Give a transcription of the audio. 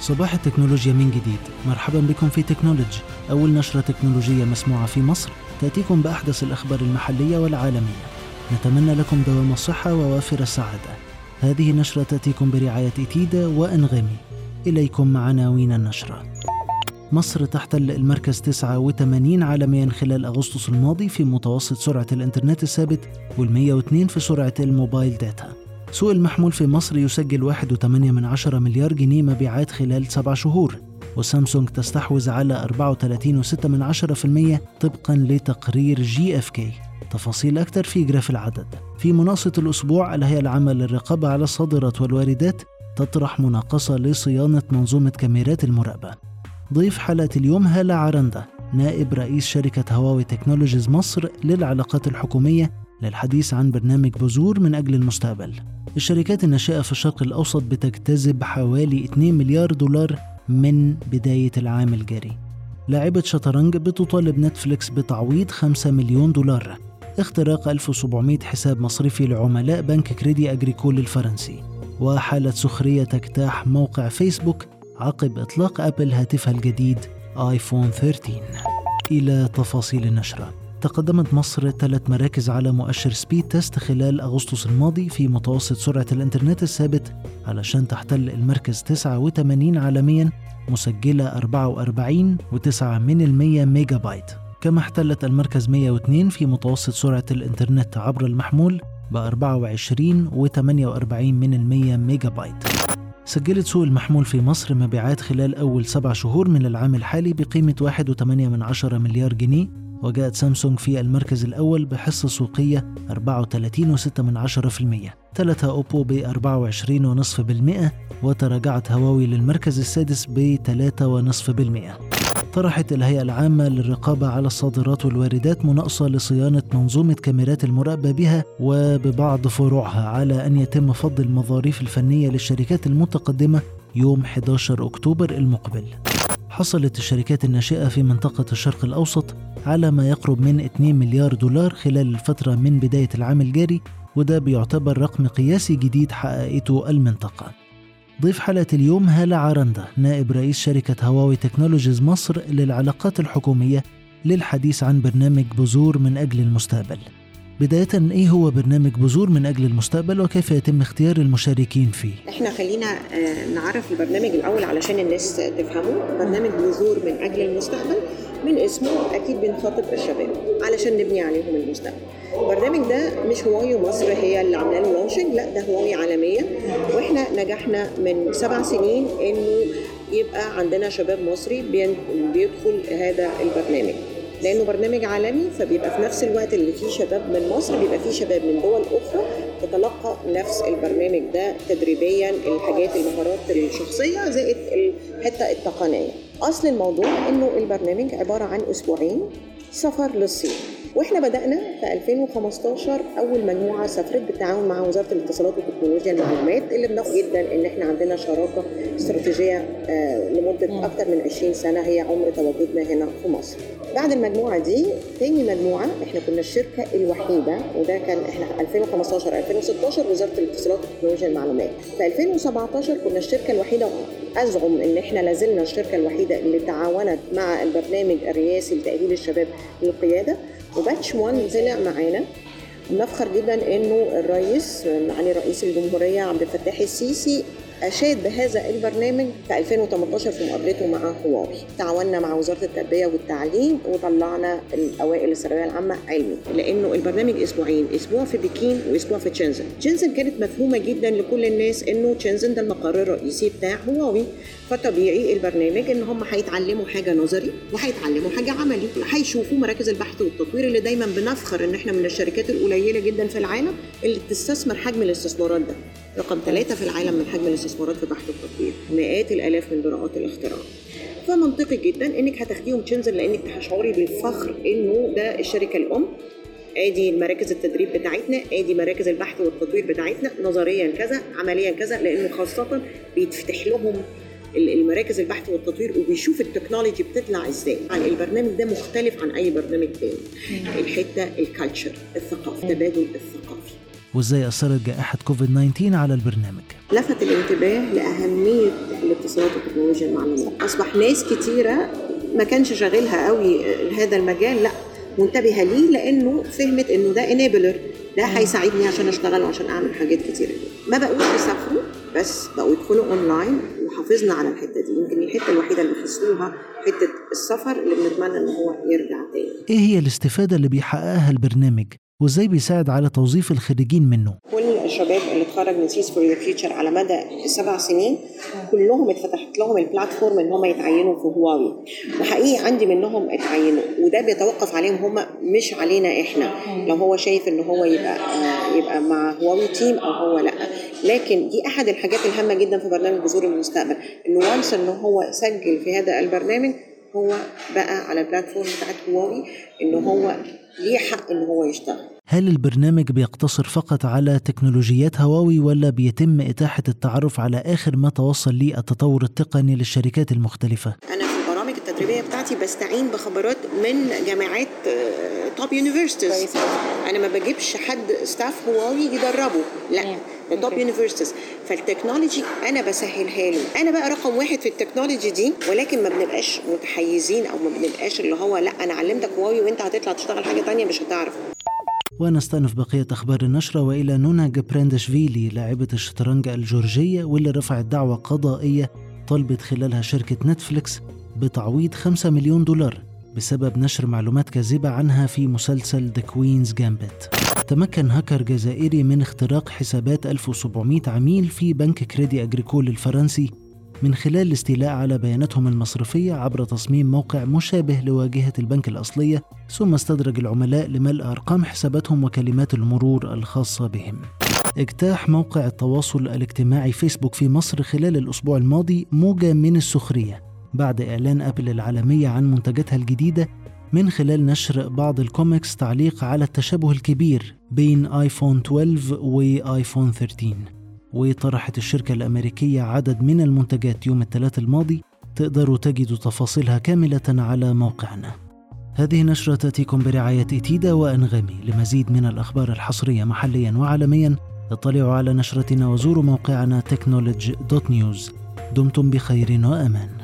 صباح التكنولوجيا من جديد. مرحبا بكم في تكنولوجي أول نشرة تكنولوجية مسموعة في مصر. تأتيكم بأحدث الأخبار المحلية والعالمية. نتمنى لكم دوام الصحة ووافر السعادة. هذه النشرة تأتيكم برعاية إتيدا وأنغامي. إليكم عناوين النشرة. مصر تحتل المركز 89 عالميا خلال أغسطس الماضي في متوسط سرعة الإنترنت الثابت وال102 في سرعة ال mobile data. سوق المحمول في مصر يسجل 1.8 من عشرة مليار جنيه مبيعات خلال سبع شهور. وسامسونج تستحوذ على 34.6 من عشرة في المية طبقا لتقرير GfK. تفاصيل أكثر في graph العدد. في مناقصة الأسبوع الهيئة العامة للرقابة على الصادرات والواردات تطرح مناقصة لصيانة منظومة كاميرات المراقبة. ضيف حلقة اليوم هالة عرندة نائب رئيس شركة هواوي تكنولوجيز مصر للعلاقات الحكومية للحديث عن برنامج بذور من أجل المستقبل. الشركات الناشئة في الشرق الأوسط بتجتذب حوالي 2 مليار دولار من بداية العام الجاري. لاعبة شطرنج بتطالب نتفليكس بتعويض 5 مليون دولار. اختراق 1700 حساب مصرفي لعملاء بنك كريدي أجريكول الفرنسي. وحالة سخرية تجتاح موقع فيسبوك عقب إطلاق أبل هاتفها الجديد آيفون 13 إلى تفاصيل النشرة. تقدمت مصر ثلاث مراكز على مؤشر سبيد تيست خلال أغسطس الماضي في متوسط سرعة الإنترنت الثابت علشان تحتل المركز 89 عالميا مسجلة 44.9 من المية ميجا بايت كما احتلت المركز 102 في متوسط سرعة الإنترنت عبر المحمول ب 24.48 من المية ميجا بايت سجلت سوق المحمول في مصر مبيعات خلال أول سبع شهور من العام الحالي بقيمة 1.8 مليار جنيه وجاءت سامسونج في المركز الأول بحصة سوقية 34.6% تلتها أوبو ب 24.5% وتراجعت هواوي للمركز السادس ب 3.5% طرحت الهيئة العامة للرقابة على الصادرات والواردات مناقصة لصيانة منظومة كاميرات المراقبة بها وببعض فروعها على أن يتم فض المظاريف الفنية للشركات المتقدمة يوم 11 أكتوبر المقبل. حصلت الشركات الناشئة في منطقة الشرق الأوسط على ما يقرب من 2 مليار دولار خلال الفترة من بداية العام الجاري وده بيعتبر رقم قياسي جديد حققته المنطقة. ضيف حلقة اليوم هالة عرندة نائب رئيس شركة هواوي تكنولوجيز مصر للعلاقات الحكومية للحديث عن برنامج بذور من أجل المستقبل. بداية إيه هو برنامج بذور من أجل المستقبل وكيف يتم اختيار المشاركين فيه؟ إحنا خلينا آه، نعرف البرنامج الأول علشان الناس تفهمه. برنامج بذور من أجل المستقبل من اسمه أكيد بنخاطب الشباب علشان نبني عليهم المستقبل. البرنامج ده مش هواوي مصر هي اللي عامله له لونشنج لا ده هواوي عالمية. وإحنا نجحنا من سبع سنين إنه يبقى عندنا شباب مصري بيدخل هذا البرنامج. لأنه برنامج عالمي فبيبقى في نفس الوقت اللي فيه شباب من مصر بيبقى فيه شباب من دول أخرى تتلقى نفس البرنامج ده تدريبيا الحاجات المهارات الشخصية زائد الحتة التقنية. أصل الموضوع إنه البرنامج عبارة عن أسبوعين سفر للصين. وإحنا بدأنا في 2015 أول مجموعة سافرت بالتعاون مع وزارة الاتصالات وتكنولوجيا المعلومات اللي بناخد جدا إن إحنا عندنا شراكة استراتيجية آه لمدة أكثر من 20 سنة هي عمر تواجدنا هنا في مصر. بعد المجموعة دي تاني مجموعة إحنا كنا الشركة الوحيدة وده كان إحنا 2015 2016 وزارة الاتصالات وتكنولوجيا المعلومات. في 2017 كنا الشركة الوحيدة أزعم إن إحنا لازلنا الشركة الوحيدة اللي تعاونت مع البرنامج الرئاسي لتاهيل الشباب للقيادة وباتش 1 طلع معانا. نفخر جدا إنه الرئيس معالي رئيس الجمهورية عبد الفتاح السيسي أشاد بهذا البرنامج في 2018 في مقابلته مع هواوي. تعاوننا مع وزارة التربية والتعليم وطلعنا الأوائل الثانوية العامة علمي لأنه البرنامج أسبوعين أسبوع في بكين وأسبوع في تشنزن. تشنزن كانت مفهومة جدا لكل الناس إنه تشنزن ده المقر الرئيسي بتاع هواوي. فطبيعي البرنامج إن هم هيتعلموا حاجة نظري وهيتعلموا حاجة عملي هيشوفوا مراكز البحث والتطوير اللي دايما بنفخر إن إحنا من الشركات القليلة جدا في العالم اللي بتستثمر حجم الاستثمارات ده. رقم ثلاثة في العالم من حجم الاستثمارات في بحث التطوير مئات الآلاف من براءات الاختراع. فمنطقي جدا إنك هتاخديهم تشنزل لإنك هتشعري بالفخر إنه ده الشركة الأم. آدي مراكز التدريب بتاعتنا آدي مراكز البحث والتطوير بتاعتنا نظريا كذا عمليا كذا لأنه خاصة بيتفتح لهم المراكز البحث والتطوير وبيشوف ال technology بتطلع إزاي. البرنامج ده مختلف عن أي برنامج تاني. الحتة ال culture الثقافة التبادل الثقافي. وازاي أثرت جائحة كوفيد 19 على البرنامج. لفت الانتباه لأهمية الاتصالات وتكنولوجيا المعلومات أصبح ناس كتيرة ما كانش شاغلها قوي هذا المجال لا منتبهة ليه؟ لأنه فهمت إنه ده enabler ده هيساعدني عشان أشتغل وعشان أعمل حاجات كتيرة. ما بقوش يسافروا بس بقوا يدخلوا اونلاين وحافظنا على الحتة دي. يمكن الحتة الوحيدة اللي خسروها حتة السفر اللي بنتمنى إن هو يرجع تاني. إيه هي الاستفادة اللي بيحققها البرنامج؟ وازاي بيساعد على توظيف الخريجين منه. كل الشباب اللي اتخرج من Seeds for Future على مدى السبع سنين كلهم اتفتحت لهم ال platform إن هم يتعينوا في هواوي. وحقيقي عندي منهم اتعينوا وده بيتوقف عليهم هم مش علينا إحنا. لو هو شايف إن هو يبقى آه يبقى مع هواوي تيم أو هو لأ. لكن دي أحد الحاجات الهامة جدا في برنامج بذور المستقبل إنه وانس إن هو سجل في هذا البرنامج هو بقى على البلاتفورم بتاعت هواوي إن هو ليه حق إن هو يشتغل هل البرنامج بيقتصر فقط على تكنولوجيات هواوي ولا بيتم إتاحة التعرف على آخر ما توصل ليه التطور التقني للشركات المختلفة؟ أنا بتاعتي بستعين بخبرات من جامعات top universities أنا ما بجيبش حد staff هواوي يدربه. لا ده top universities فال technology أنا بسهلها له. أنا بقى رقم واحد في ال technology دي ولكن ما بنبقاش متحيزين أو ما بنبقاش اللي هو لا أنا علمتك هواوي وأنت هتطلع تشتغل حاجة تانية مش هتعرف. ونستأنف بقية أخبار النشرة وإلى نونا جابرينداشفيلي لاعبة الشطرنج الجورجية واللي رفعت دعوى قضائية طالبت خلالها شركة نتفليكس بتعويض 5 مليون دولار بسبب نشر معلومات كاذبة عنها في مسلسل The Queen's Gambit تمكن هاكر جزائري من اختراق حسابات 1700 عميل في بنك كريدي أجريكول الفرنسي من خلال الاستيلاء على بياناتهم المصرفية عبر تصميم موقع مشابه لواجهة البنك الأصلية ثم استدرج العملاء لملء أرقام حساباتهم وكلمات المرور الخاصة بهم. اجتاح موقع التواصل الاجتماعي فيسبوك في مصر خلال الأسبوع الماضي موجة من السخرية. بعد إعلان أبل العالمية عن منتجاتها الجديدة من خلال نشر بعض الكوميكس تعليق على التشابه الكبير بين آيفون 12 وآيفون 13 وطرحت الشركة الأمريكية عدد من المنتجات يوم الثلاث الماضي تقدروا تجدوا تفاصيلها كاملة على موقعنا. هذه نشرة تأتيكم برعاية إتيدا وأنغامي. لمزيد من الأخبار الحصرية محليا وعالميا اطلعوا على نشرتنا وزوروا موقعنا technology.news دمتم بخير وأمان.